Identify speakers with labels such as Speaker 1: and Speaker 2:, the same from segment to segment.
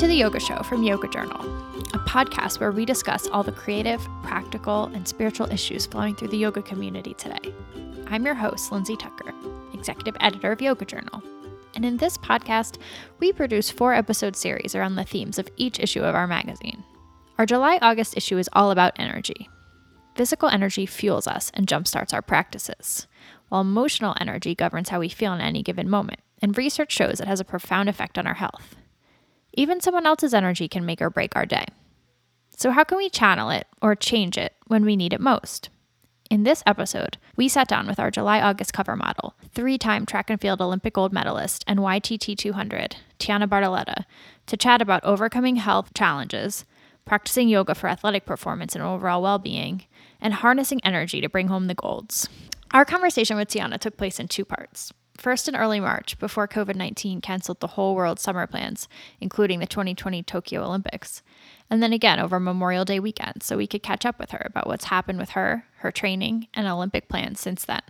Speaker 1: to the Yoga Show from Yoga Journal, a podcast where we discuss all the creative, practical, and spiritual issues flowing through the yoga community today. I'm your host, Lindsay Tucker, executive editor of Yoga Journal. And in this podcast, we produce four episode series around the themes of each issue of our magazine. Our July August issue is all about energy. Physical energy fuels us and jumpstarts our practices, while emotional energy governs how we feel in any given moment, and research shows it has a profound effect on our health. Even someone else's energy can make or break our day. So, how can we channel it or change it when we need it most? In this episode, we sat down with our July August cover model, three time track and field Olympic gold medalist and YTT 200, Tianna Bartoletta, to chat about overcoming health challenges, practicing yoga for athletic performance and overall well being, and harnessing energy to bring home the golds. Our conversation with Tianna took place in two parts. First, in early March, before COVID 19 canceled the whole world's summer plans, including the 2020 Tokyo Olympics. And then again over Memorial Day weekend, so we could catch up with her about what's happened with her, her training, and Olympic plans since then.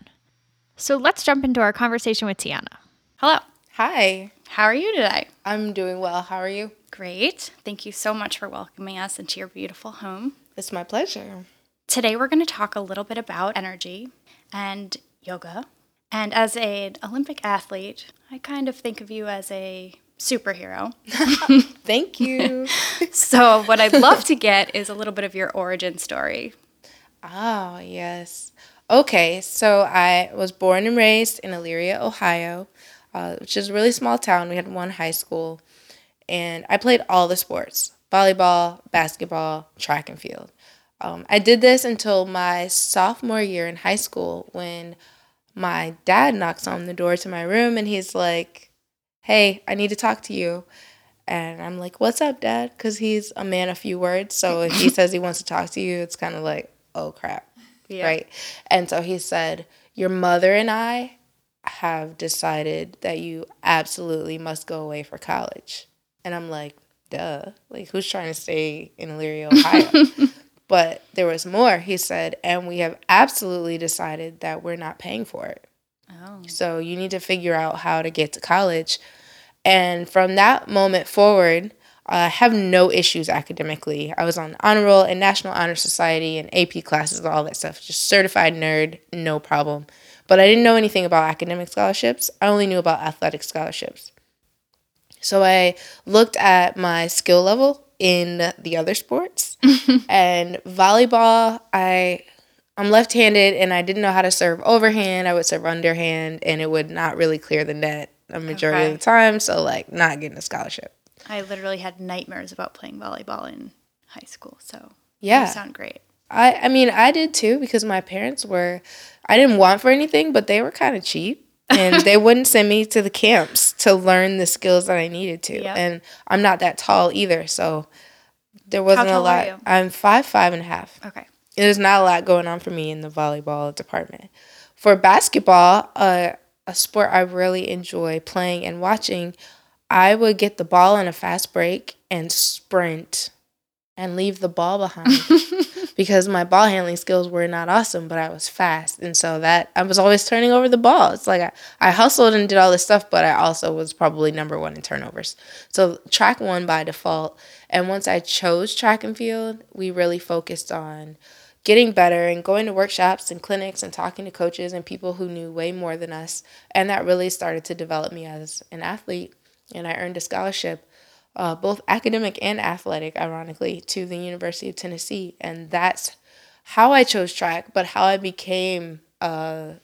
Speaker 1: So let's jump into our conversation with Tianna. Hello.
Speaker 2: Hi.
Speaker 1: How are you today?
Speaker 2: I'm doing well. How are you?
Speaker 1: Great. Thank you so much for welcoming us into your beautiful home.
Speaker 2: It's my pleasure.
Speaker 1: Today, we're going to talk a little bit about energy and yoga and as an Olympic athlete, I kind of think of you as a superhero.
Speaker 2: Thank you.
Speaker 1: so, what I'd love to get is a little bit of your origin story.
Speaker 2: Oh, yes. Okay, so I was born and raised in Elyria, Ohio, uh, which is a really small town. We had one high school, and I played all the sports volleyball, basketball, track, and field. Um, I did this until my sophomore year in high school when my dad knocks on the door to my room and he's like, Hey, I need to talk to you. And I'm like, What's up, dad? Because he's a man of few words. So if he says he wants to talk to you, it's kind of like, Oh crap. Yeah. Right. And so he said, Your mother and I have decided that you absolutely must go away for college. And I'm like, Duh. Like, who's trying to stay in Elyria, Ohio? But there was more. He said, and we have absolutely decided that we're not paying for it. Oh. So you need to figure out how to get to college. And from that moment forward, I have no issues academically. I was on honor roll and National Honor Society and AP classes and all that stuff. Just certified nerd, no problem. But I didn't know anything about academic scholarships. I only knew about athletic scholarships. So I looked at my skill level in the other sports. and volleyball, I I'm left-handed and I didn't know how to serve overhand. I would serve underhand and it would not really clear the net a majority okay. of the time, so like not getting a scholarship.
Speaker 1: I literally had nightmares about playing volleyball in high school. So
Speaker 2: yeah,
Speaker 1: you sound great.
Speaker 2: I I mean I did too because my parents were I didn't want for anything, but they were kind of cheap and they wouldn't send me to the camps to learn the skills that I needed to. Yep. And I'm not that tall either, so there wasn't a lot. I'm five, five and a half.
Speaker 1: Okay.
Speaker 2: There's not a lot going on for me in the volleyball department. For basketball, uh, a sport I really enjoy playing and watching, I would get the ball in a fast break and sprint and leave the ball behind because my ball handling skills were not awesome, but I was fast. And so that I was always turning over the ball. It's like I, I hustled and did all this stuff, but I also was probably number one in turnovers. So track won by default. And once I chose track and field, we really focused on getting better and going to workshops and clinics and talking to coaches and people who knew way more than us. And that really started to develop me as an athlete. And I earned a scholarship uh, both academic and athletic, ironically, to the University of Tennessee. And that's how I chose track, but how I became uh,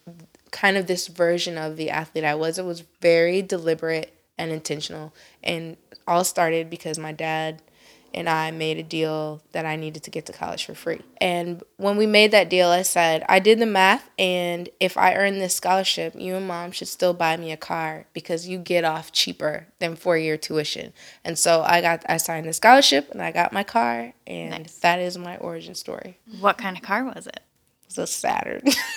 Speaker 2: kind of this version of the athlete I was. It was very deliberate and intentional. And all started because my dad and I made a deal that I needed to get to college for free. And when we made that deal, I said, I did the math, and if I earn this scholarship, you and mom should still buy me a car because you get off cheaper than four year tuition. And so I got, I signed the scholarship and I got my car, and nice. that is my origin story.
Speaker 1: What kind of car was it?
Speaker 2: It was a Saturn.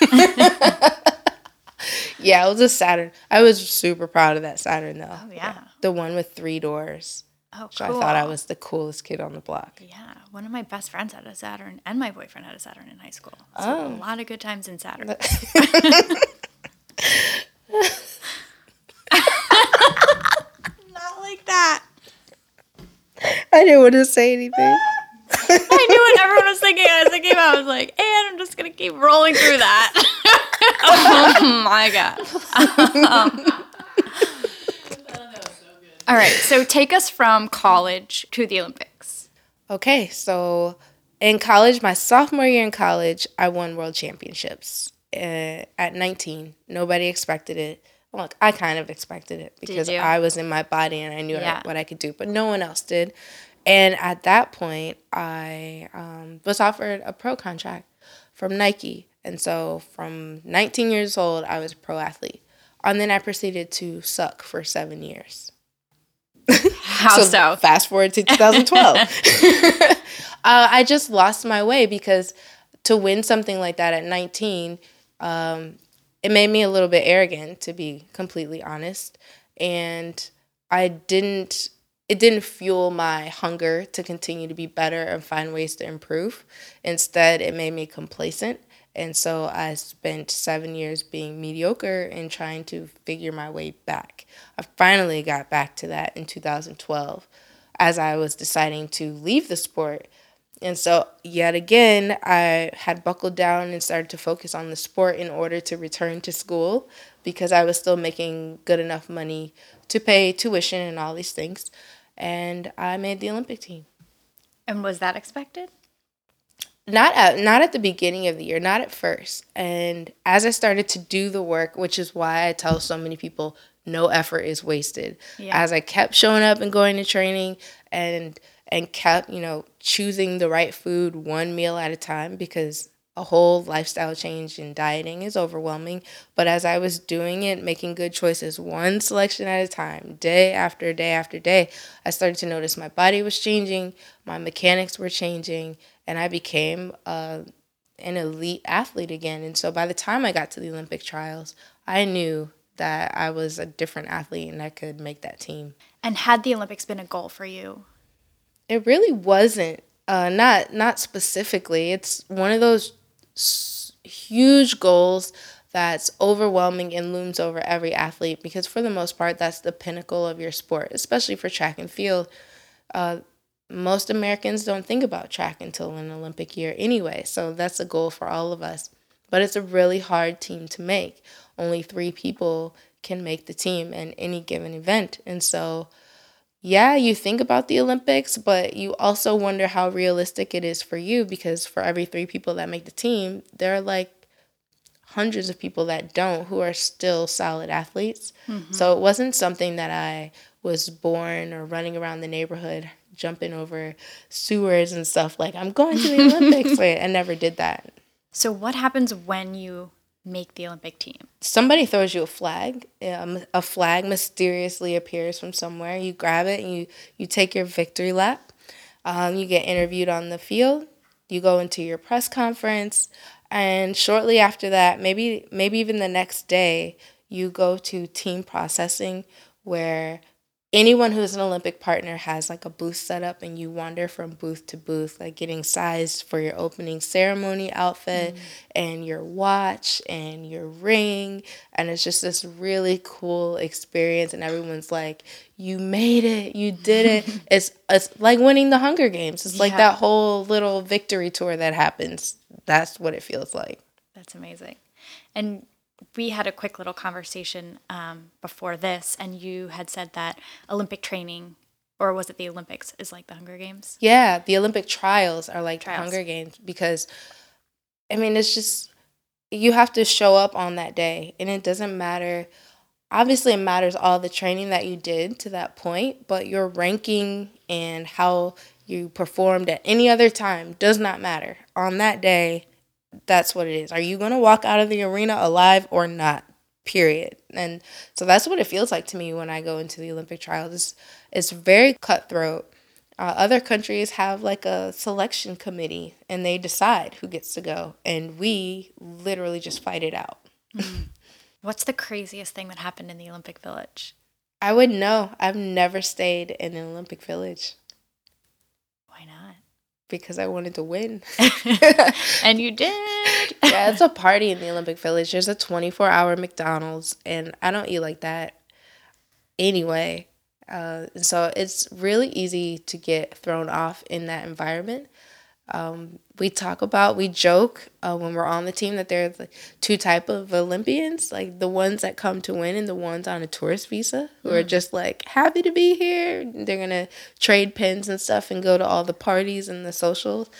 Speaker 2: yeah, it was a Saturn. I was super proud of that Saturn though.
Speaker 1: Oh, yeah.
Speaker 2: The one with three doors.
Speaker 1: Oh,
Speaker 2: cool. So I thought I was the coolest kid on the block.
Speaker 1: Yeah, one of my best friends had a Saturn, and my boyfriend had a Saturn in high school. So oh. a lot of good times in Saturn. Not
Speaker 2: like that. I didn't want to say anything.
Speaker 1: I knew what everyone was thinking. I was thinking about. I was like, and I'm just gonna keep rolling through that. oh my god. Um, all right, so take us from college to the Olympics.
Speaker 2: Okay, so in college, my sophomore year in college, I won world championships uh, at 19. Nobody expected it. Look, I kind of expected it because? I was in my body and I knew
Speaker 1: Yeah.
Speaker 2: what I could do, but no one else did. And at that point, I um, was offered a pro contract from Nike. And so from 19 years old, I was a pro athlete. And then I proceeded to suck for seven years.
Speaker 1: How so?
Speaker 2: Fast forward to 2012. uh, I just lost my way because to win something like that at 19, um, it made me a little bit arrogant, to be completely honest. And I didn't, it didn't fuel my hunger to continue to be better and find ways to improve. Instead, it made me complacent. And so I spent seven years being mediocre and trying to figure my way back. I finally got back to that in 2012 as I was deciding to leave the sport. And so, yet again, I had buckled down and started to focus on the sport in order to return to school because I was still making good enough money to pay tuition and all these things. And I made the Olympic team.
Speaker 1: And was that expected?
Speaker 2: Not at not at the beginning of the year, not at first. And as I started to do the work, which is why I tell so many people no effort is wasted.
Speaker 1: Yeah.
Speaker 2: As I kept showing up and going to training and and kept, you know, choosing the right food one meal at a time because a whole lifestyle change in dieting is overwhelming. But as I was doing it, making good choices one selection at a time, day after day after day, I started to notice my body was changing, my mechanics were changing, and I became uh, an elite athlete again. And so by the time I got to the Olympic trials, I knew that I was a different athlete and I could make that team.
Speaker 1: And had the Olympics been a goal for you?
Speaker 2: It really wasn't. Uh, not not specifically. It's one of those s- huge goals that's overwhelming and looms over every athlete because for the most part that's the pinnacle of your sport, especially for track and field. Uh, most Americans don't think about track until an Olympic year anyway, so that's a goal for all of us. But it's a really hard team to make. Only three people can make the team in any given event, and so yeah, you think about the Olympics, but you also wonder how realistic it is for you because for every three people that make the team, there are like hundreds of people that don't who are still solid athletes. Mm-hmm. So it wasn't something that I was born or running around the neighborhood jumping over sewers and stuff like I'm going to the Olympics. Wait, I never did that.
Speaker 1: So what happens when you make the Olympic team?
Speaker 2: somebody throws you a flag um, a flag mysteriously appears from somewhere you grab it and you you take your victory lap um, you get interviewed on the field you go into your press conference and shortly after that maybe maybe even the next day you go to team processing where anyone who's an olympic partner has like a booth set up and you wander from booth to booth like getting sized for your opening ceremony outfit mm. and your watch and your ring. And it's just this really cool experience and everyone's like you made it. You did it. It's it's like winning the hunger games. It's like
Speaker 1: Yeah.
Speaker 2: that whole little victory tour that happens. That's what it feels like.
Speaker 1: That's amazing. And we had a quick little conversation um, before this, and you had said that Olympic training, or was it the Olympics, is like the Hunger Games?
Speaker 2: Yeah, the Olympic trials are like
Speaker 1: Trials.
Speaker 2: Hunger Games because, I mean, it's just you have to show up on that day, and it doesn't matter. Obviously, it matters all the training that you did to that point, but your ranking and how you performed at any other time does not matter. On that day, that's what it is. Are you going to walk out of the arena alive or not? Period. And so that's what it feels like to me when I go into the Olympic trials. It's, it's very cutthroat. Uh, other countries have like a selection committee and they decide who gets to go. And we literally just fight it out.
Speaker 1: What's the craziest thing that happened in the Olympic Village?
Speaker 2: I would know. I've never stayed in an Olympic village? Because I wanted to win.
Speaker 1: and you did.
Speaker 2: yeah, it's a party in the Olympic Village. There's a 24 hour McDonald's, and I don't eat like that anyway. Uh, so it's really easy to get thrown off in that environment. Um, we talk about, we joke uh, when we're on the team that there's like two type of Olympians, like the ones that come to win and the ones on a tourist visa who mm. are just like happy to be here. They're gonna trade pins and stuff and go to all the parties and the socials.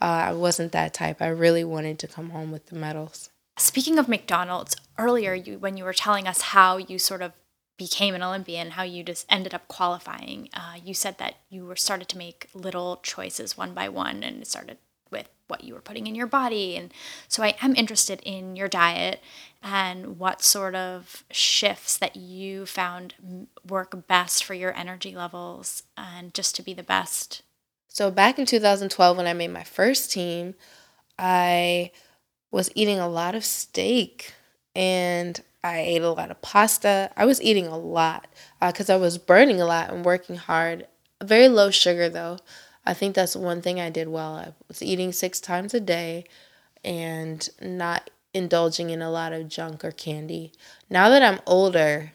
Speaker 2: Uh, I wasn't that type. I really wanted to come home with the medals.
Speaker 1: Speaking of McDonald's, earlier you when you were telling us how you sort of became an Olympian, how you just ended up qualifying, uh, you said that you were started to make little choices one by one, and it started with what you were putting in your body. And so I am interested in your diet and what sort of shifts that you found work best for your energy levels and just to be the best.
Speaker 2: So back in 2012, when I made my first team, I was eating a lot of steak and I ate a lot of pasta. I was eating a lot because uh, I was burning a lot and working hard. Very low sugar though. I think that's one thing I did well. I was eating six times a day and not indulging in a lot of junk or candy. Now that I'm older,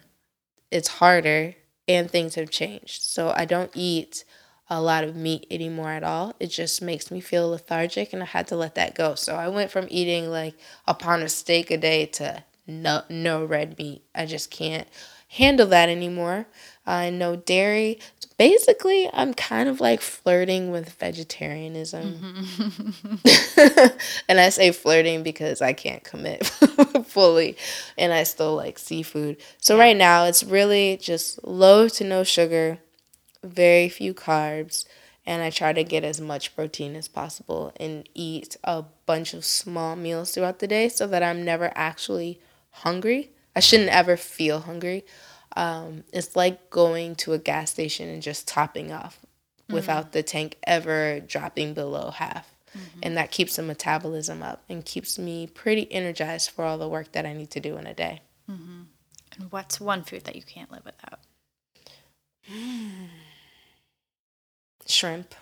Speaker 2: it's harder and things have changed. So I don't eat a lot of meat anymore at all. It just makes me feel lethargic and I had to let that go. So I went from eating like a pound of steak a day to no no red meat. I just can't handle that anymore. Uh, no dairy. Basically, I'm kind of like flirting with vegetarianism. Mm-hmm. and I say flirting because I can't commit fully and I still like seafood. So right now, it's really just low to no sugar, very few carbs, and I try to get as much protein as possible and eat a bunch of small meals throughout the day so that I'm never actually hungry. I shouldn't ever feel hungry. Um, it's like going to a gas station and just topping off mm-hmm. without the tank ever dropping below half. Mm-hmm. And that keeps the metabolism up and keeps me pretty energized for all the work that I need to do in a day.
Speaker 1: Mm-hmm. And what's one food that you can't live without?
Speaker 2: Shrimp.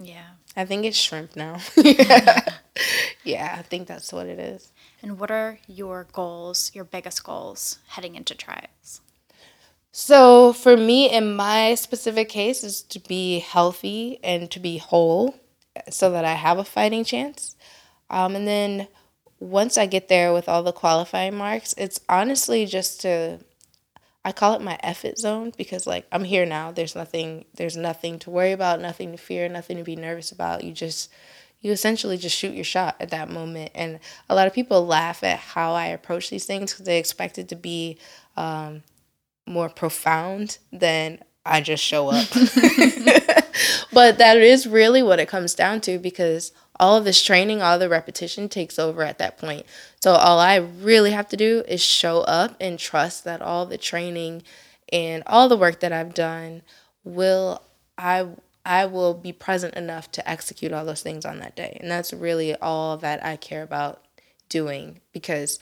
Speaker 1: Yeah.
Speaker 2: I think it's shrimp now. yeah. yeah, I think that's what it is.
Speaker 1: And what are your goals, your biggest goals heading into trials?
Speaker 2: So, for me, in my specific case, is to be healthy and to be whole so that I have a fighting chance. Um, and then once I get there with all the qualifying marks, it's honestly just to I call it my effort zone because like I'm here now. There's nothing there's nothing to worry about, nothing to fear, nothing to be nervous about. You just you essentially just shoot your shot at that moment. And a lot of people laugh at how I approach these things because they expect it to be um, more profound than I just show up. but that is really what it comes down to because all of this training, all the repetition takes over at that point. So all I really have to do is show up and trust that all the training and all the work that I've done will I I will be present enough to execute all those things on that day. And that's really all that I care about doing because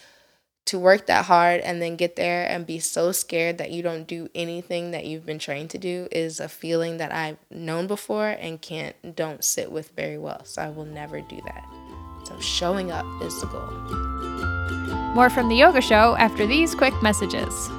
Speaker 2: to work that hard and then get there and be so scared that you don't do anything that you've been trained to do is a feeling that I've known before and can't don't sit with very well. So I will never do that. So showing up is the goal.
Speaker 1: More from the yoga show after these quick messages.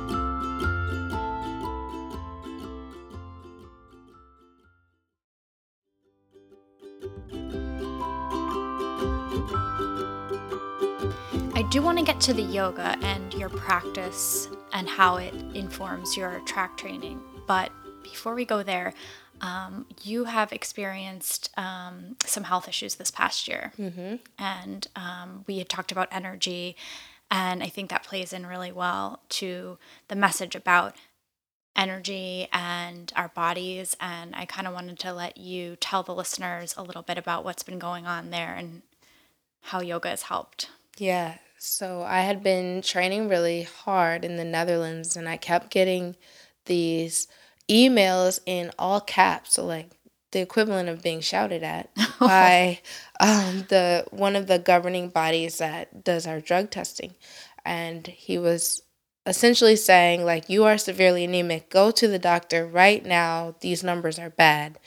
Speaker 1: Do want to get to the yoga and your practice and how it informs your track training. But before we go there, um, you have experienced um, some health issues this past year. Mm-hmm. And um, we had talked about energy. And I think that plays in really well to the message about energy and our bodies. And I kind of wanted to let you tell the listeners a little bit about what's been going on there and how yoga has helped.
Speaker 2: Yeah, so I had been training really hard in the Netherlands and I kept getting these emails in all caps, so like the equivalent of being shouted at by um, the one of the governing bodies that does our drug testing. And he was essentially saying like you are severely anemic, go to the doctor right now. These numbers are bad.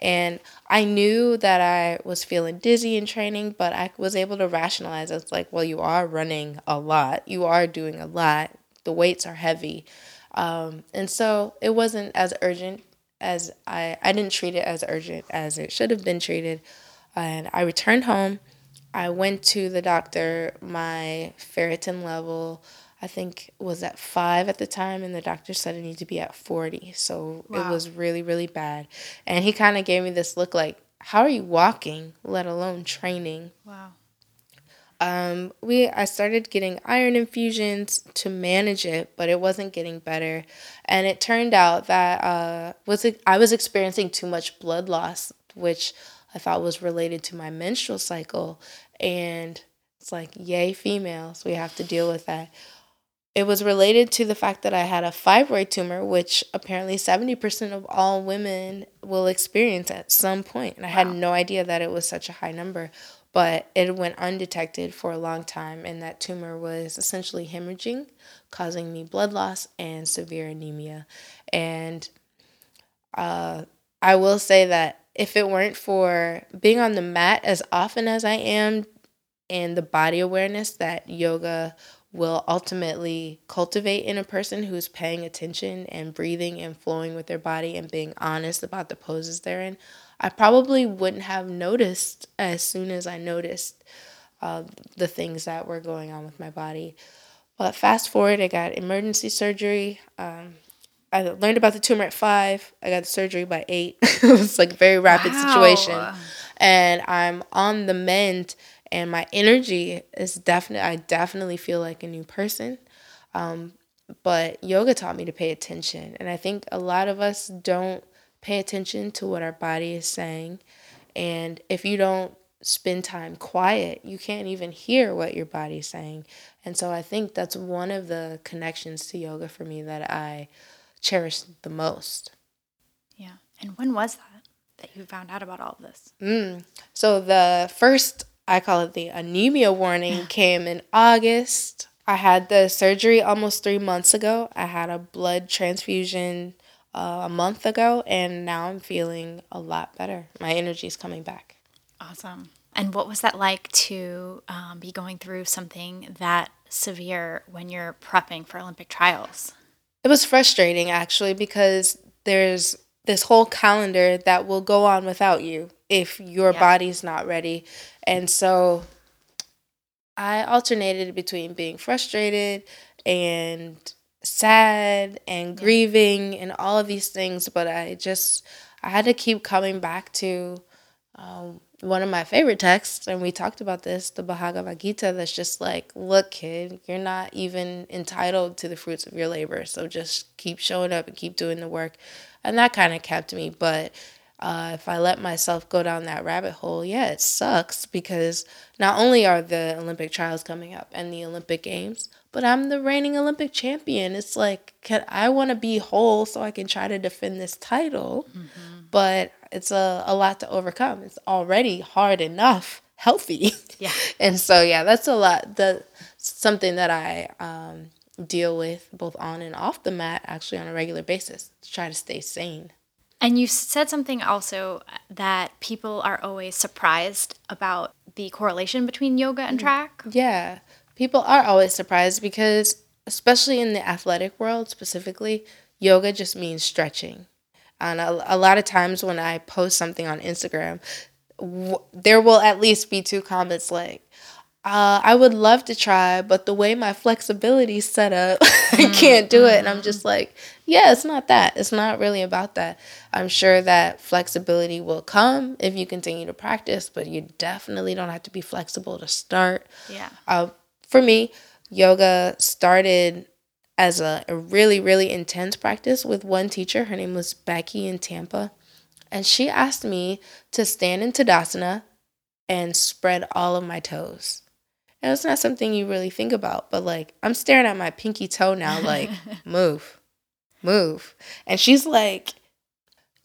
Speaker 2: And I knew that I was feeling dizzy in training, but I was able to rationalize. It's like, well, you are running a lot, you are doing a lot, the weights are heavy. Um, and so it wasn't as urgent as I, I didn't treat it as urgent as it should have been treated. And I returned home. I went to the doctor. My ferritin level, I think, was at five at the time, and the doctor said it needed to be at 40. So wow. it was really, really bad. And he kind of gave me this look like, How are you walking, let alone training? Wow. Um, we I started getting iron infusions to manage it, but it wasn't getting better, and it turned out that uh, was I was experiencing too much blood loss, which I thought was related to my menstrual cycle, and it's like yay females, we have to deal with that. It was related to the fact that I had a fibroid tumor, which apparently 70% of all women will experience at some point. And I wow. had no idea that it was such a high number but it went undetected for a long time, and that tumor was essentially hemorrhaging, causing me blood loss and severe anemia. And uh, I will say that if it weren't for being on the mat as often as I am and the body awareness that yoga will ultimately cultivate in a person who's paying attention and breathing and flowing with their body and being honest about the poses they're in, I probably wouldn't have noticed as soon as I noticed uh, the things that were going on with my body. But fast forward, I got emergency surgery. Um, I learned about the tumor at five. I got the surgery by eight. it was like a very rapid wow. situation. And I'm on the mend, and my energy is definitely, I definitely feel like a new person. Um, but yoga taught me to pay attention. And I think a lot of us don't pay attention to what our body is saying. And if you don't spend time quiet, you can't even hear what your body's saying. And so I think that's one of the connections to yoga for me that I cherish the most.
Speaker 1: Yeah. And when was that that you found out about all of this?
Speaker 2: Mm. So the first, I call it the anemia warning, came in August. I had the surgery almost three months ago. I had a blood transfusion uh, a month ago, and now I'm feeling a lot better. My energy is coming back.
Speaker 1: Awesome. And what was that like to um, be going through something that severe when you're prepping for Olympic trials?
Speaker 2: It was frustrating actually because there's this whole calendar that will go on without you if your yeah. body's not ready. And so I alternated between being frustrated and sad and grieving and all of these things, but I just I had to keep coming back to um, one of my favorite texts, and we talked about this, the Bhagavad Gita, that's just like, look, kid, you're not even entitled to the fruits of your labor, so just keep showing up and keep doing the work, and that kind of kept me. But uh, if I let myself go down that rabbit hole, yeah, it sucks because not only are the Olympic trials coming up and the Olympic Games, but I'm the reigning Olympic champion. It's like, can I want to be whole so I can try to defend this title? Mm-hmm. But it's a, a lot to overcome. It's already hard enough, healthy. Yeah. and so, yeah, that's a lot. The something that I um, deal with both on and off the mat actually on a regular basis to try to stay sane.
Speaker 1: And you said something also that people are always surprised about the correlation between yoga and mm. track.
Speaker 2: Yeah people are always surprised because, especially in the athletic world specifically, yoga just means stretching. And a, a lot of times when I post something on Instagram, w- there will at least be two comments like, uh, I would love to try, but the way my flexibility is set up, I can't do it. And I'm just like, yeah, it's not that. It's not really about that. I'm sure that flexibility will come if you continue to practice, but you definitely don't have to be flexible to start.
Speaker 1: Yeah.
Speaker 2: Uh, for me, yoga started as a, a really, really intense practice with one teacher. Her name was Becky in Tampa. And she asked me to stand in Tadasana and spread all of my toes. And it's not something you really think about, but like I'm staring at my pinky toe now, like, move, move. And she's like,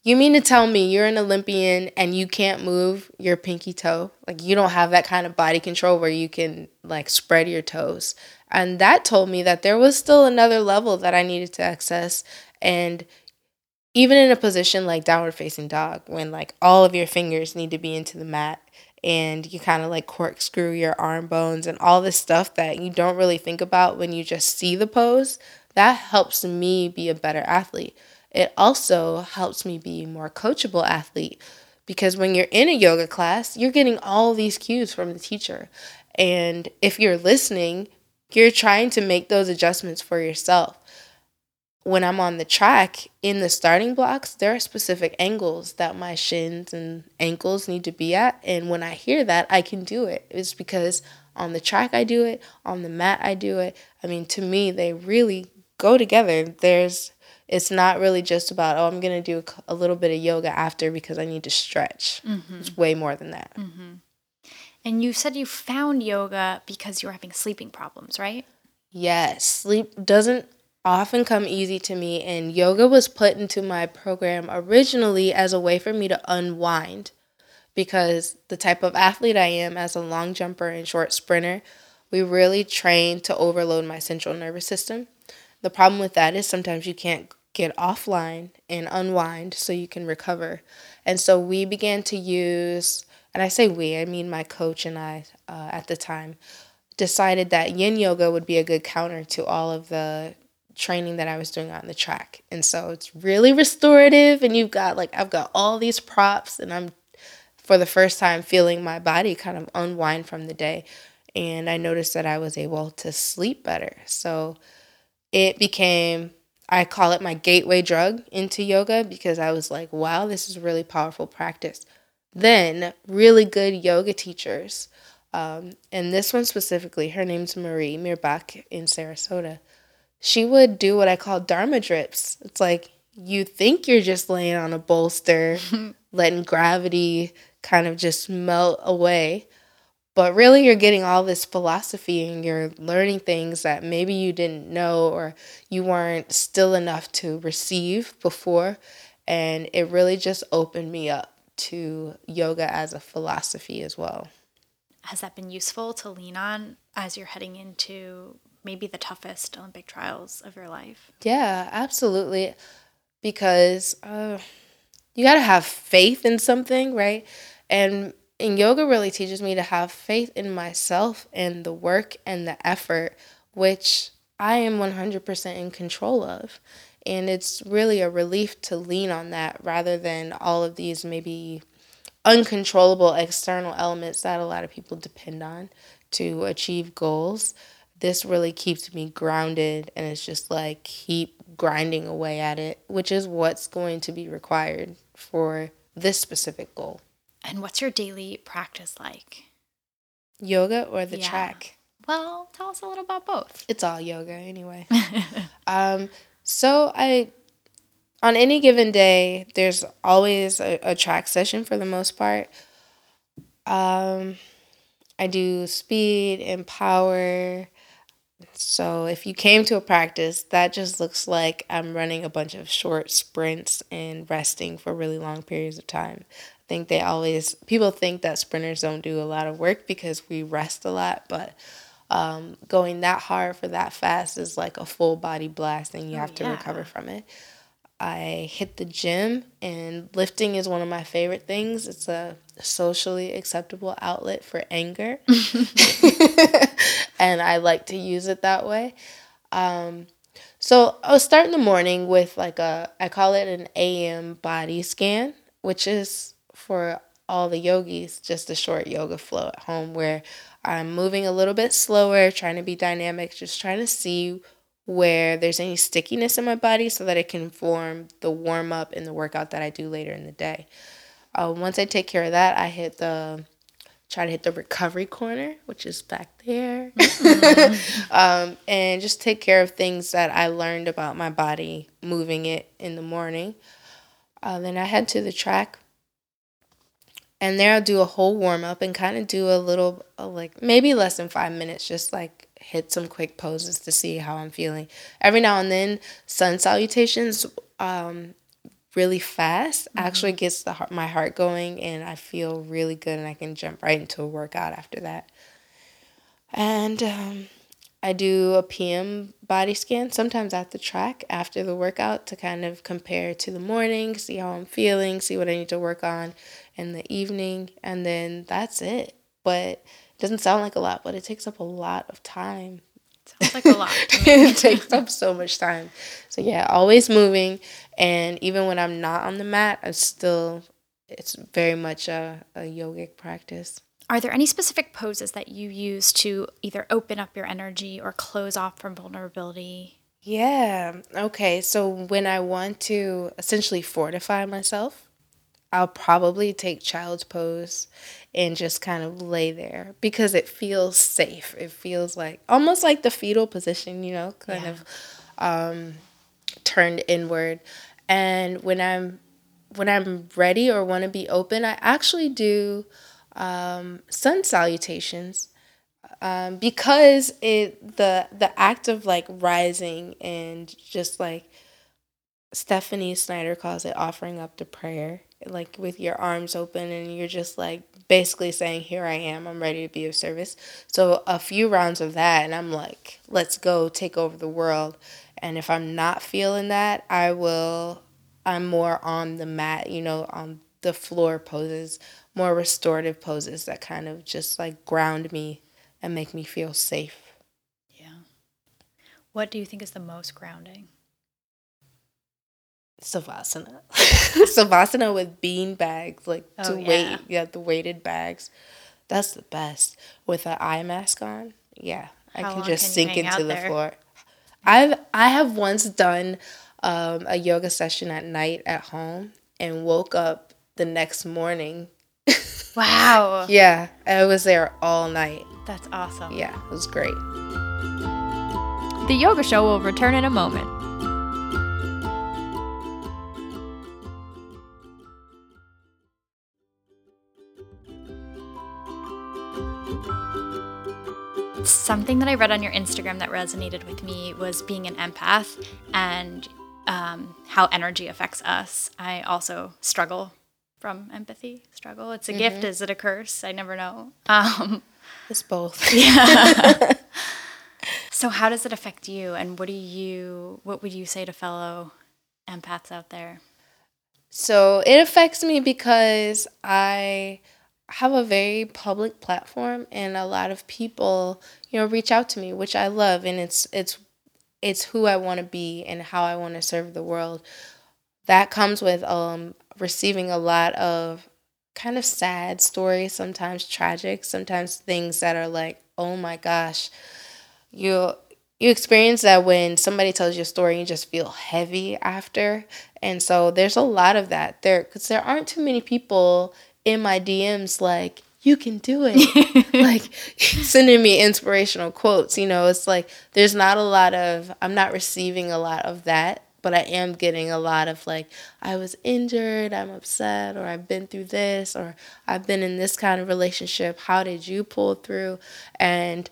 Speaker 2: you mean to tell me you're an Olympian and you can't move your pinky toe? Like you don't have that kind of body control where you can like spread your toes. And that told me that there was still another level that I needed to access and even in a position like downward facing dog when like all of your fingers need to be into the mat and you kind of like corkscrew your arm bones and all this stuff that you don't really think about when you just see the pose. That helps me be a better athlete. It also helps me be more coachable athlete because when you're in a yoga class, you're getting all these cues from the teacher. And if you're listening, you're trying to make those adjustments for yourself. When I'm on the track in the starting blocks, there are specific angles that my shins and ankles need to be at. And when I hear that, I can do it. It's because on the track, I do it, on the mat, I do it. I mean, to me, they really go together. There's it's not really just about oh i'm going to do a little bit of yoga after because i need to stretch mm-hmm. it's way more than that mm-hmm.
Speaker 1: and you said you found yoga because you were having sleeping problems right
Speaker 2: yes sleep doesn't often come easy to me and yoga was put into my program originally as a way for me to unwind because the type of athlete i am as a long jumper and short sprinter we really train to overload my central nervous system the problem with that is sometimes you can't get offline and unwind so you can recover. And so we began to use, and I say we, I mean my coach and I uh, at the time, decided that yin yoga would be a good counter to all of the training that I was doing on the track. And so it's really restorative, and you've got like, I've got all these props, and I'm for the first time feeling my body kind of unwind from the day. And I noticed that I was able to sleep better. So it became I call it my gateway drug into yoga because I was like, wow, this is really powerful practice. Then, really good yoga teachers, um, and this one specifically, her name's Marie Mirbach in Sarasota. She would do what I call Dharma drips. It's like you think you're just laying on a bolster, letting gravity kind of just melt away. But really, you're getting all this philosophy and you're learning things that maybe you didn't know or you weren't still enough to receive before. And it really just opened me up to yoga as a philosophy as well.
Speaker 1: Has that been useful to lean on as you're heading into maybe the toughest Olympic trials of your life?
Speaker 2: Yeah, absolutely. Because uh, you got to have faith in something, right? And and yoga really teaches me to have faith in myself and the work and the effort, which I am 100% in control of. And it's really a relief to lean on that rather than all of these maybe uncontrollable external elements that a lot of people depend on to achieve goals. This really keeps me grounded and it's just like keep grinding away at it, which is what's going to be required for this specific goal.
Speaker 1: And what's your daily practice like?
Speaker 2: Yoga or the yeah. track?
Speaker 1: Well, tell us a little about both.
Speaker 2: It's all yoga anyway. um, so I on any given day, there's always a, a track session for the most part. Um, I do speed and power. So if you came to a practice, that just looks like I'm running a bunch of short sprints and resting for really long periods of time I think they always people think that sprinters don't do a lot of work because we rest a lot, but um, going that hard for that fast is like a full body blast, and you oh, have to yeah. recover from it. I hit the gym, and lifting is one of my favorite things. It's a socially acceptable outlet for anger, and I like to use it that way. Um, so I'll start in the morning with like a I call it an AM body scan, which is for all the yogis, just a short yoga flow at home where I'm moving a little bit slower, trying to be dynamic, just trying to see where there's any stickiness in my body so that it can form the warm up and the workout that I do later in the day. Uh, once I take care of that, I hit the try to hit the recovery corner, which is back there, mm-hmm. um, and just take care of things that I learned about my body, moving it in the morning. Uh, then I head to the track and there I'll do a whole warm up and kind of do a little, uh, like maybe less than five minutes, just like hit some quick poses to see how I'm feeling. Every now and then, sun salutations, um, really fast, mm-hmm. actually gets the heart, my heart going, and I feel really good, and I can jump right into a workout after that. And um, I do a PM body scan sometimes at the track after the workout to kind of compare to the morning, see how I'm feeling, see what I need to work on in the evening, and then that's it. But it doesn't sound like a lot, but it takes up a lot of time.
Speaker 1: Sounds like a lot.
Speaker 2: it takes up so much time. So yeah, always moving, and even when I'm not on the mat, I'm still. It's very much a, a yogic practice.
Speaker 1: Are there any specific poses that you use to either open up your energy or close off from vulnerability?
Speaker 2: Yeah. Okay. So when I want to essentially fortify myself, I'll probably take child's pose and just kind of lay there because it feels safe. It feels like almost like the fetal position, you know, kind yeah. of um, turned inward. And when I'm when I'm ready or want to be open, I actually do um, sun salutations um, because it the the act of like rising and just like Stephanie Snyder calls it offering up the prayer like with your arms open and you're just like basically saying here I am I'm ready to be of service so a few rounds of that and I'm like let's go take over the world and if I'm not feeling that I will I'm more on the mat you know on the floor poses more restorative poses that kind of just like ground me and make me feel safe.
Speaker 1: Yeah. What do you think is the most grounding?
Speaker 2: Savasana. Savasana with bean bags, like oh, to yeah. weight. Yeah, the weighted bags. That's the best. With an eye mask on. Yeah. How I can just can sink into the there? floor. I've I have once done um, a yoga session at night at home and woke up the next morning
Speaker 1: Wow.
Speaker 2: yeah, I was there all night.
Speaker 1: That's awesome.
Speaker 2: Yeah, it was great.
Speaker 1: The yoga show will return in a moment. Something that I read on your Instagram that resonated with me was being an empath and um, how energy affects us. I also struggle from empathy struggle. It's a mm-hmm. gift. Is it a curse? I never know. Um,
Speaker 2: it's both. yeah.
Speaker 1: so how does it affect you, and what do you? What would you say to fellow empaths out there?
Speaker 2: So it affects me because I have a very public platform, and a lot of people, you know, reach out to me, which I love, and it's it's it's who I want to be and how I want to serve the world. That comes with um receiving a lot of kind of sad stories, sometimes tragic, sometimes things that are like, oh my gosh, you you experience that when somebody tells you a story, you just feel heavy after. And so there's a lot of that there because there aren't too many people in my DMs like, you can do it. like sending me inspirational quotes. You know, it's like there's not a lot of, I'm not receiving a lot of that but I am getting a lot of like, I was injured, I'm upset, or I've been through this, or I've been in this kind of relationship. How did you pull through? And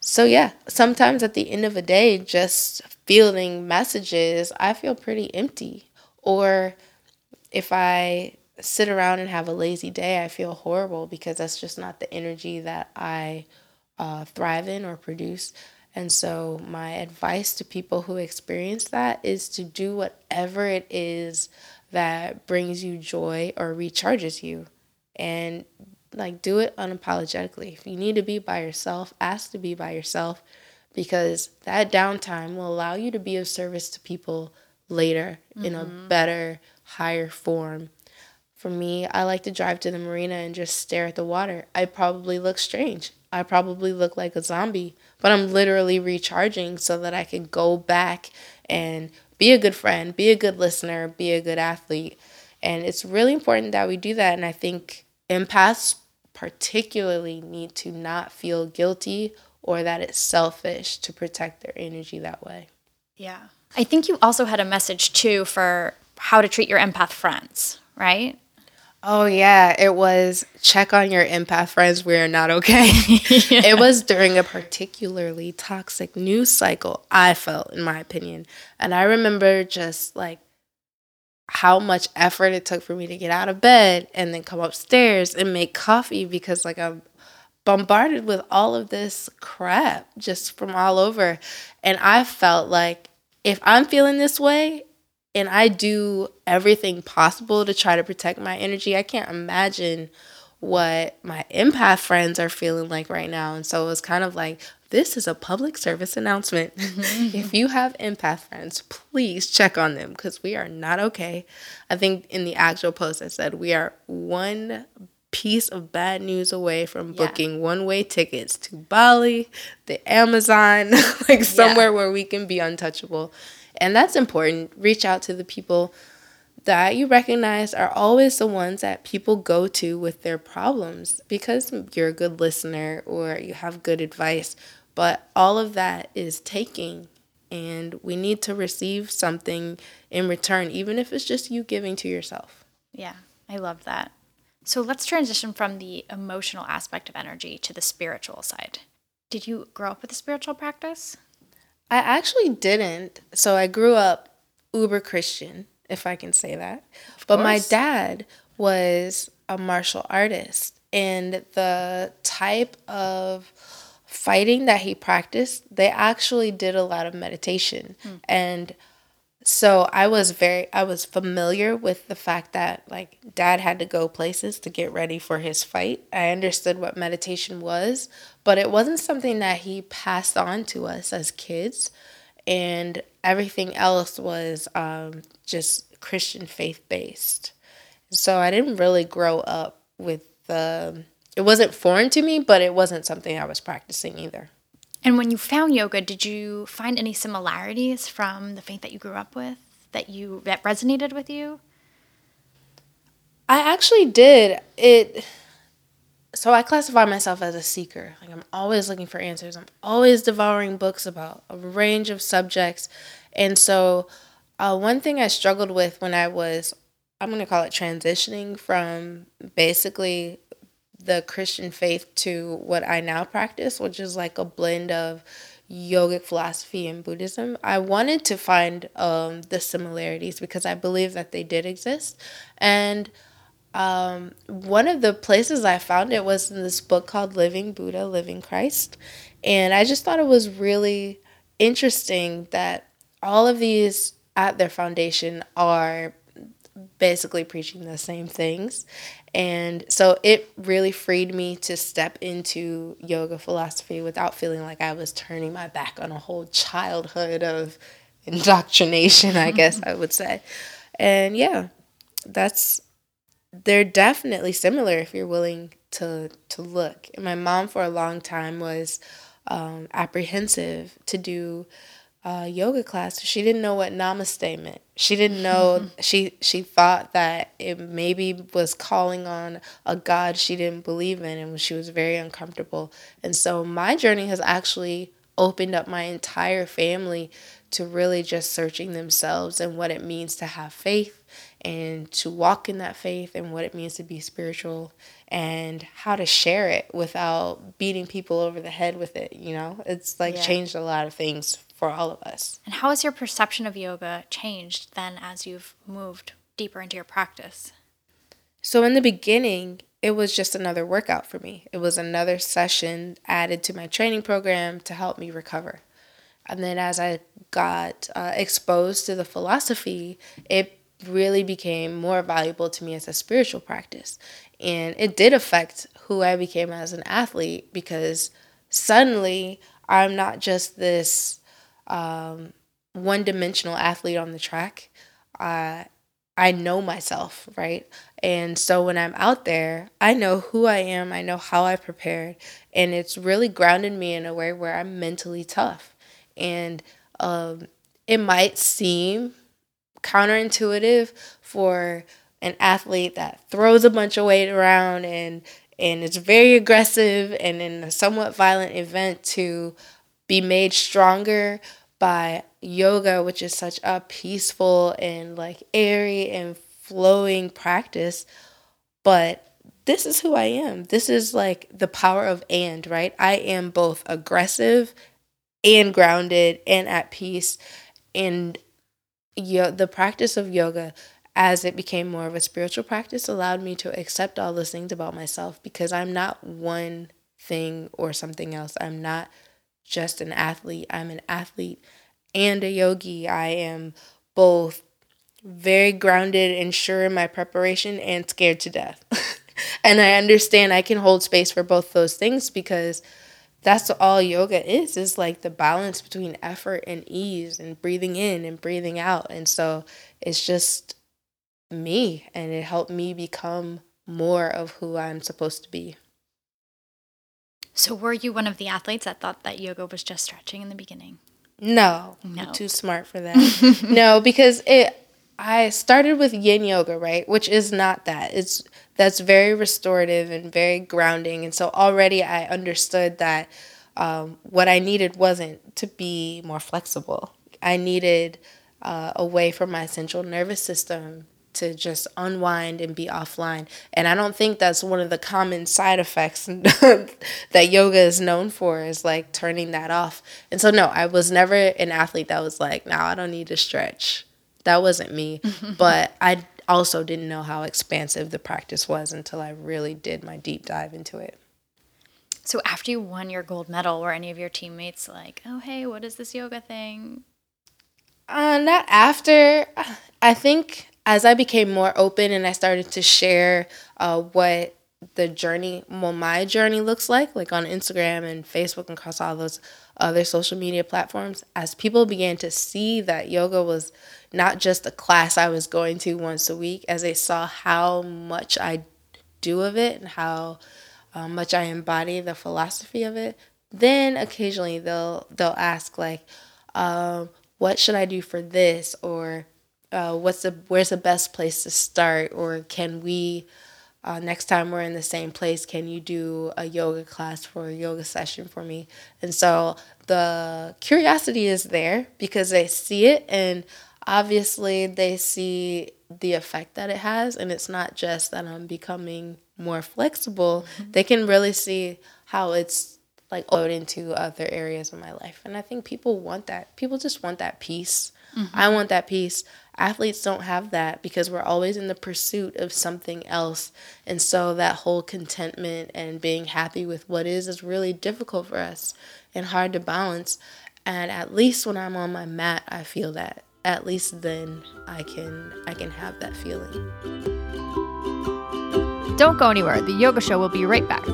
Speaker 2: so, yeah, sometimes at the end of a day, just fielding messages, I feel pretty empty. Or if I sit around and have a lazy day, I feel horrible because that's just not the energy that I uh, thrive in or produce. And so, my advice to people who experience that is to do whatever it is that brings you joy or recharges you. And like, do it unapologetically. If you need to be by yourself, ask to be by yourself because that downtime will allow you to be of service to people later mm-hmm. in a mm-hmm. better, higher form. For me, I like to drive to the marina and just stare at the water. I probably look strange. I probably look like a zombie, but I'm literally recharging so that I can go back and be a good friend, be a good listener, be a good athlete. And it's really important that we do that. And I think empaths particularly need to not feel guilty or that it's selfish to protect their energy that way.
Speaker 1: Yeah. I think you also had a message too for how to treat your empath friends, right?
Speaker 2: Oh yeah, it was check on your empath friends. We are not okay. yeah. It was during a particularly toxic news cycle. I felt, in my opinion, and I remember just like how much effort it took for me to get out of bed and then come upstairs and make coffee because like I'm bombarded with all of this crap just from all over. And I felt like if I'm feeling this way and I do everything possible to try to protect my energy, I can't imagine what my empath friends are feeling like right now. And so it was kind of like, this is a public service announcement. Mm-hmm. if you have empath friends, please check on them because we are not okay. I think in the actual post I said we are one piece of bad news away from booking yeah. one way tickets to Bali, the Amazon, like somewhere yeah. where we can be untouchable. And that's important. Reach out to the people that you recognize are always the ones that people go to with their problems because you're a good listener or you have good advice. But all of that is taking, and we need to receive something in return, even if it's just you giving to yourself.
Speaker 1: Yeah, I love that. So let's transition from the emotional aspect of energy to the spiritual side. Did you grow up with a spiritual practice?
Speaker 2: I actually didn't. So I grew up uber Christian if I can say that. Of but course. my dad was a martial artist, and the type of fighting that he practiced, they actually did a lot of meditation. Hmm. And so I was very I was familiar with the fact that like dad had to go places to get ready for his fight. I understood what meditation was, but it wasn't something that he passed on to us as kids and everything else was um, just Christian faith based. So I didn't really grow up with the. It wasn't foreign to me, but it wasn't something I was practicing either.
Speaker 1: And when you found yoga, did you find any similarities from the faith that you grew up with that you that resonated with you?
Speaker 2: I actually did. It so I classify myself as a seeker. Like I'm always looking for answers. I'm always devouring books about a range of subjects. And so uh, one thing I struggled with when I was I'm going to call it transitioning from basically the Christian faith to what I now practice, which is like a blend of yogic philosophy and Buddhism. I wanted to find um, the similarities because I believe that they did exist. And um, one of the places I found it was in this book called Living Buddha, Living Christ. And I just thought it was really interesting that all of these at their foundation are basically preaching the same things. And so it really freed me to step into yoga philosophy without feeling like I was turning my back on a whole childhood of indoctrination, I guess I would say. And yeah, that's they're definitely similar if you're willing to to look. And my mom for a long time was um, apprehensive to do a yoga class. She didn't know what namaste meant. She didn't know. she she thought that it maybe was calling on a god she didn't believe in, and she was very uncomfortable. And so my journey has actually opened up my entire family to really just searching themselves and what it means to have faith and to walk in that faith and what it means to be spiritual and how to share it without beating people over the head with it you know it's like yeah. changed a lot of things for all of us.
Speaker 1: And how has your perception of yoga changed then as you've moved deeper into your practice?
Speaker 2: So in the beginning it was just another workout for me. It was another session added to my training program to help me recover. And then as i got uh, exposed to the philosophy it really became more valuable to me as a spiritual practice. And it did affect who I became as an athlete because suddenly I'm not just this um, one dimensional athlete on the track. Uh, I know myself, right? And so when I'm out there, I know who I am, I know how I prepared, and it's really grounded me in a way where I'm mentally tough. And um, it might seem counterintuitive for an athlete that throws a bunch of weight around and and is very aggressive and in a somewhat violent event to be made stronger by yoga which is such a peaceful and like airy and flowing practice but this is who I am. This is like the power of and, right? I am both aggressive and grounded and at peace and yo- the practice of yoga as it became more of a spiritual practice allowed me to accept all those things about myself because I'm not one thing or something else. I'm not just an athlete. I'm an athlete and a yogi. I am both very grounded and sure in my preparation and scared to death. and I understand I can hold space for both those things because that's all yoga is is like the balance between effort and ease and breathing in and breathing out. And so it's just me and it helped me become more of who I'm supposed to be.
Speaker 1: So were you one of the athletes that thought that yoga was just stretching in the beginning?
Speaker 2: No, no. I'm too smart for that. no, because it I started with yin yoga, right? Which is not that. It's that's very restorative and very grounding. And so already I understood that um, what I needed wasn't to be more flexible. I needed uh, a way for my central nervous system to just unwind and be offline. And I don't think that's one of the common side effects that yoga is known for is like turning that off. And so no, I was never an athlete that was like, "Now I don't need to stretch." That wasn't me. but I also didn't know how expansive the practice was until I really did my deep dive into it.
Speaker 1: So after you won your gold medal, were any of your teammates like, "Oh, hey, what is this yoga thing?"
Speaker 2: Uh, not after. I think as I became more open and I started to share uh, what the journey, well, my journey looks like, like on Instagram and Facebook and across all those other social media platforms, as people began to see that yoga was not just a class I was going to once a week, as they saw how much I do of it and how uh, much I embody the philosophy of it, then occasionally they'll they'll ask like, um, "What should I do for this?" or uh, what's the where's the best place to start? Or can we uh, next time we're in the same place can you do a yoga class for a yoga session for me? And so the curiosity is there because they see it and obviously they see the effect that it has and it's not just that i'm becoming more flexible. Mm-hmm. they can really see how it's like owed into other areas of my life. And i think people want that people just want that peace mm-hmm. i want that peace Athletes don't have that because we're always in the pursuit of something else. And so that whole contentment and being happy with what is is really difficult for us and hard to balance. And at least when I'm on my mat, I feel that. At least then I can I can have that feeling.
Speaker 1: Don't go anywhere. The yoga show will be right back.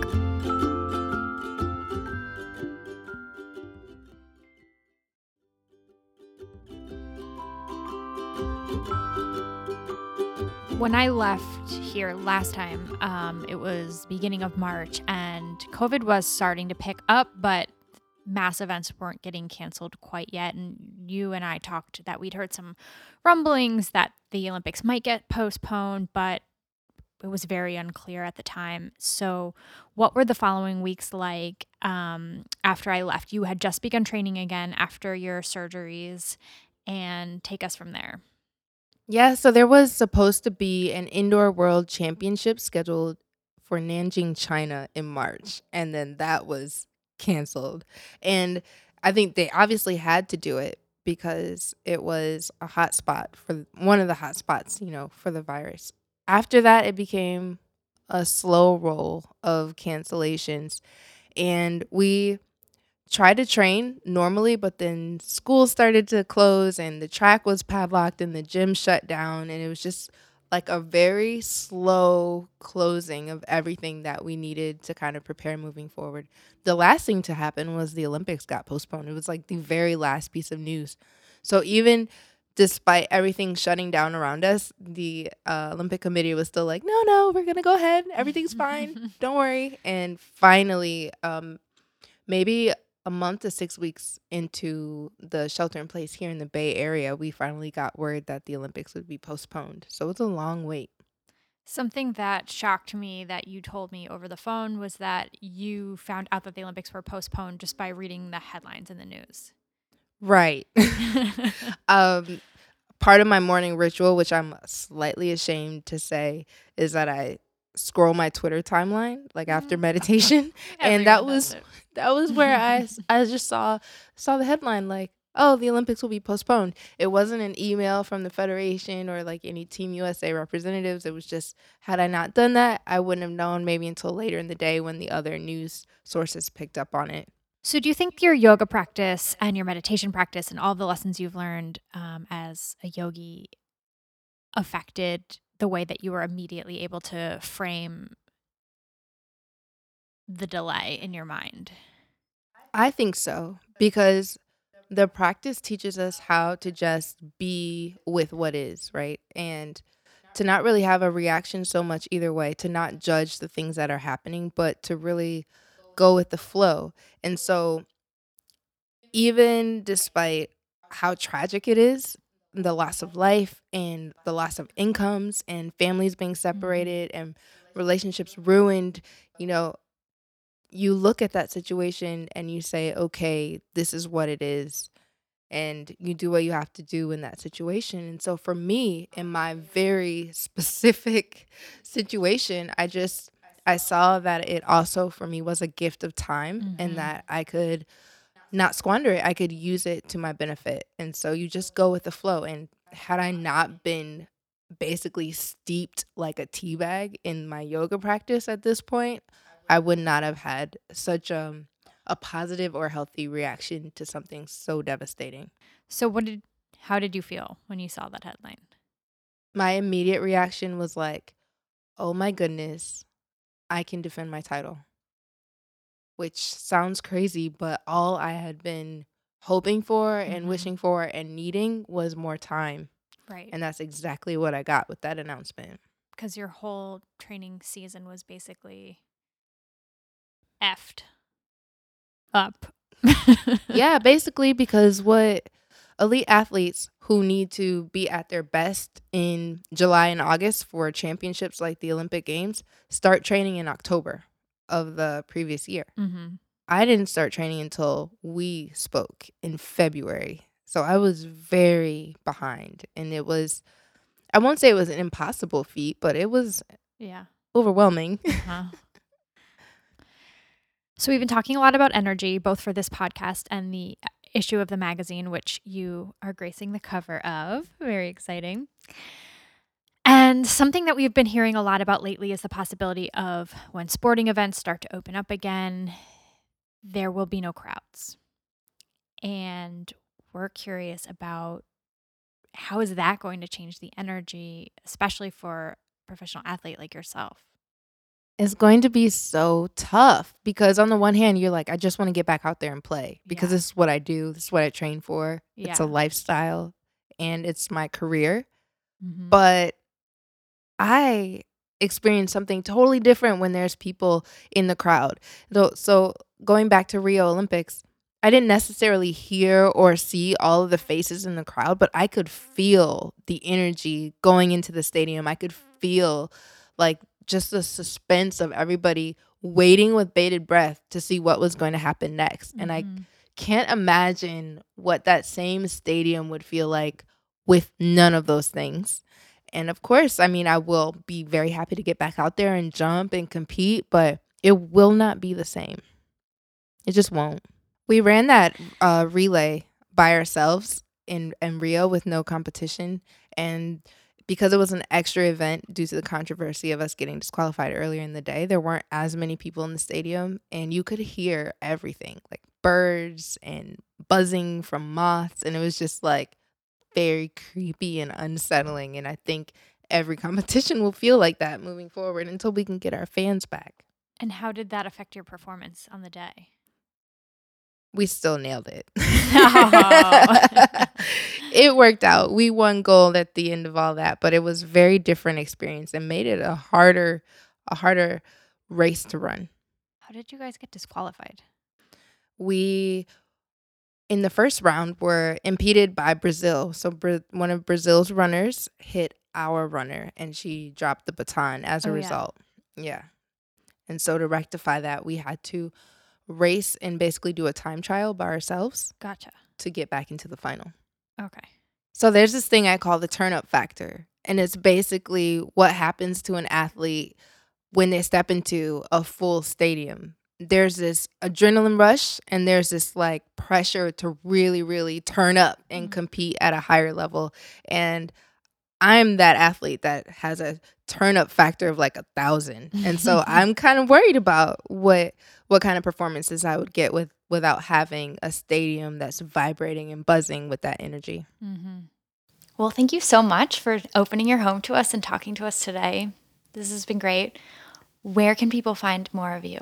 Speaker 1: When I left here last time, um, it was beginning of March, and COVID was starting to pick up, but mass events weren't getting canceled quite yet. And you and I talked that we'd heard some rumblings that the Olympics might get postponed, but it was very unclear at the time. So, what were the following weeks like um, after I left? You had just begun training again after your surgeries, and take us from there.
Speaker 2: Yeah, so there was supposed to be an indoor world championship scheduled for Nanjing, China in March, and then that was canceled. And I think they obviously had to do it because it was a hot spot for one of the hot spots, you know, for the virus. After that, it became a slow roll of cancellations. And we tried to train normally, but then school started to close and the track was padlocked and the gym shut down. And it was just like a very slow closing of everything that we needed to kind of prepare moving forward. The last thing to happen was the Olympics got postponed. It was like the very last piece of news. So even despite everything shutting down around us, the uh, Olympic Committee was still like, no, no, we're going to go ahead. Everything's fine. Don't worry. And finally, um, maybe a month to six weeks into the shelter in place here in the Bay Area, we finally got word that the Olympics would be postponed. So it's a long wait.
Speaker 1: Something that shocked me that you told me over the phone was that you found out that the Olympics were postponed just by reading the headlines in the news.
Speaker 2: Right. um, part of my morning ritual, which I'm slightly ashamed to say, is that I scroll my Twitter timeline like after mm. meditation, and that was that was where I I just saw saw the headline like oh, the Olympics will be postponed. It wasn't an email from the Federation or like any Team USA representatives. It was just, had I not done that, I wouldn't have known maybe until later in the day when the other news sources picked up on it.
Speaker 1: So, do you think your yoga practice and your meditation practice and all the lessons you've learned um, as a yogi affected the way that you were immediately able to frame the delay in your mind?
Speaker 2: I think so because the practice teaches us how to just be with what is, right? And to not really have a reaction so much either way, to not judge the things that are happening, but to really go with the flow. And so, even despite how tragic it is, the loss of life and the loss of incomes and families being separated and relationships ruined, you know, you look at that situation and you say, okay, this is what it is. And you do what you have to do in that situation. And so, for me, in my very specific situation, I just I saw that it also for me was a gift of time mm-hmm. and that I could not squander it. I could use it to my benefit. And so you just go with the flow. And had I not been basically steeped like a tea bag in my yoga practice at this point, I would not have had such a a positive or healthy reaction to something so devastating.
Speaker 1: So what did how did you feel when you saw that headline?
Speaker 2: My immediate reaction was like, "Oh my goodness. I can defend my title. Which sounds crazy, but all I had been hoping for and mm-hmm. wishing for and needing was more time.
Speaker 1: Right.
Speaker 2: And that's exactly what I got with that announcement.
Speaker 1: Because your whole training season was basically effed up.
Speaker 2: yeah, basically, because what elite athletes who need to be at their best in July and August for championships like the Olympic Games start training in October of the previous year. Mm-hmm. I didn't start training until we spoke in February. So I was very behind. And it was, I won't say it was an impossible feat, but it was
Speaker 1: yeah
Speaker 2: overwhelming. Uh-huh.
Speaker 1: so we've been talking a lot about energy, both for this podcast and the issue of the magazine, which you are gracing the cover of. Very exciting. And something that we've been hearing a lot about lately is the possibility of when sporting events start to open up again, there will be no crowds. And we're curious about how is that going to change the energy, especially for a professional athlete like yourself?
Speaker 2: It's going to be so tough because on the one hand you're like I just want to get back out there and play because yeah. this is what I do, this is what I train for. Yeah. It's a lifestyle and it's my career. Mm-hmm. But I experience something totally different when there's people in the crowd. So going back to Rio Olympics, I didn't necessarily hear or see all of the faces in the crowd, but I could feel the energy going into the stadium. I could feel like just the suspense of everybody waiting with bated breath to see what was going to happen next. Mm-hmm. And I mm-hmm. can't imagine what that same stadium would feel like with none of those things. And of course, I mean, I will be very happy to get back out there and jump and compete, but it will not be the same. It just won't. We ran that uh, relay by ourselves in, in Rio with no competition. And because it was an extra event due to the controversy of us getting disqualified earlier in the day, there weren't as many people in the stadium, and you could hear everything like birds and buzzing from moths. And it was just like very creepy and unsettling. And I think every competition will feel like that moving forward until we can get our fans back.
Speaker 1: And how did that affect your performance on the day?
Speaker 2: we still nailed it. Oh. it worked out. We won gold at the end of all that, but it was very different experience and made it a harder a harder race to run.
Speaker 1: How did you guys get disqualified?
Speaker 2: We in the first round we were impeded by Brazil. So Bra- one of Brazil's runners hit our runner and she dropped the baton as a oh, result. Yeah. yeah. And so to rectify that, we had to race and basically do a time trial by ourselves.
Speaker 1: Gotcha.
Speaker 2: To get back into the final.
Speaker 1: Okay.
Speaker 2: So there's this thing I call the turn up factor. And it's basically what happens to an athlete when they step into a full stadium. There's this adrenaline rush and there's this like pressure to really, really turn up and mm-hmm. compete at a higher level. And I'm that athlete that has a turn up factor of like a thousand. And so I'm kind of worried about what what kind of performances I would get with without having a stadium that's vibrating and buzzing with that energy.
Speaker 1: Mm-hmm. Well, thank you so much for opening your home to us and talking to us today. This has been great. Where can people find more of you?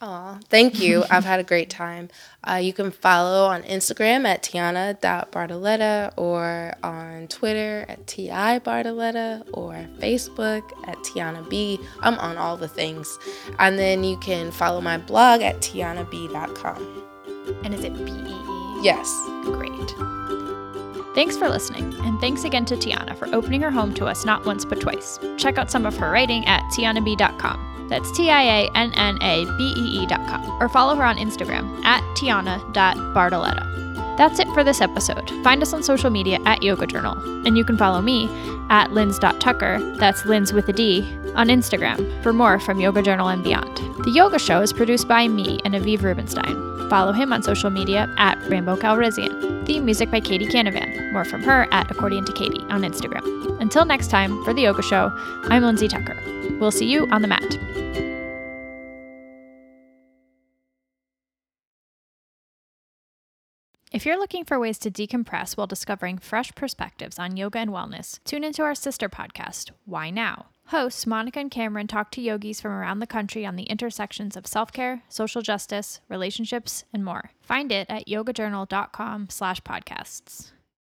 Speaker 2: Oh, thank you. I've had a great time. Uh, you can follow on Instagram at Tianna.Bartoletta or on Twitter at T.I. Bartoletta or Facebook at Tianna B. I'm on all the things. And then you can follow my blog at TiannaBee.com.
Speaker 1: And is it B E E?
Speaker 2: Yes.
Speaker 1: Great. Thanks for listening, and thanks again to Tianna for opening her home to us not once but twice. Check out some of her writing at tiannabee.com. That's T I A N N A B E E dot com. Or follow her on Instagram at Tianna.Bartoletta. That's it for this episode. Find us on social media at Yoga Journal. And you can follow me at Lindz.Tucker, that's Lindz with a D, on Instagram for more from Yoga Journal and beyond. The Yoga Show is produced by me and Aviv Rubenstein. Follow him on social media at Rainbow Calrissian. Theme music by Katie Canavan. More from her at Accordion to Katie on Instagram. Until next time, for The Yoga Show, I'm Lindsay Tucker. We'll see you on the mat. If you're looking for ways to decompress while discovering fresh perspectives on yoga and wellness, tune into our sister podcast, Why Now? Hosts Monica and Cameron talk to yogis from around the country on the intersections of self-care, social justice, relationships, and more. Find it at yogajournal.com slash podcasts.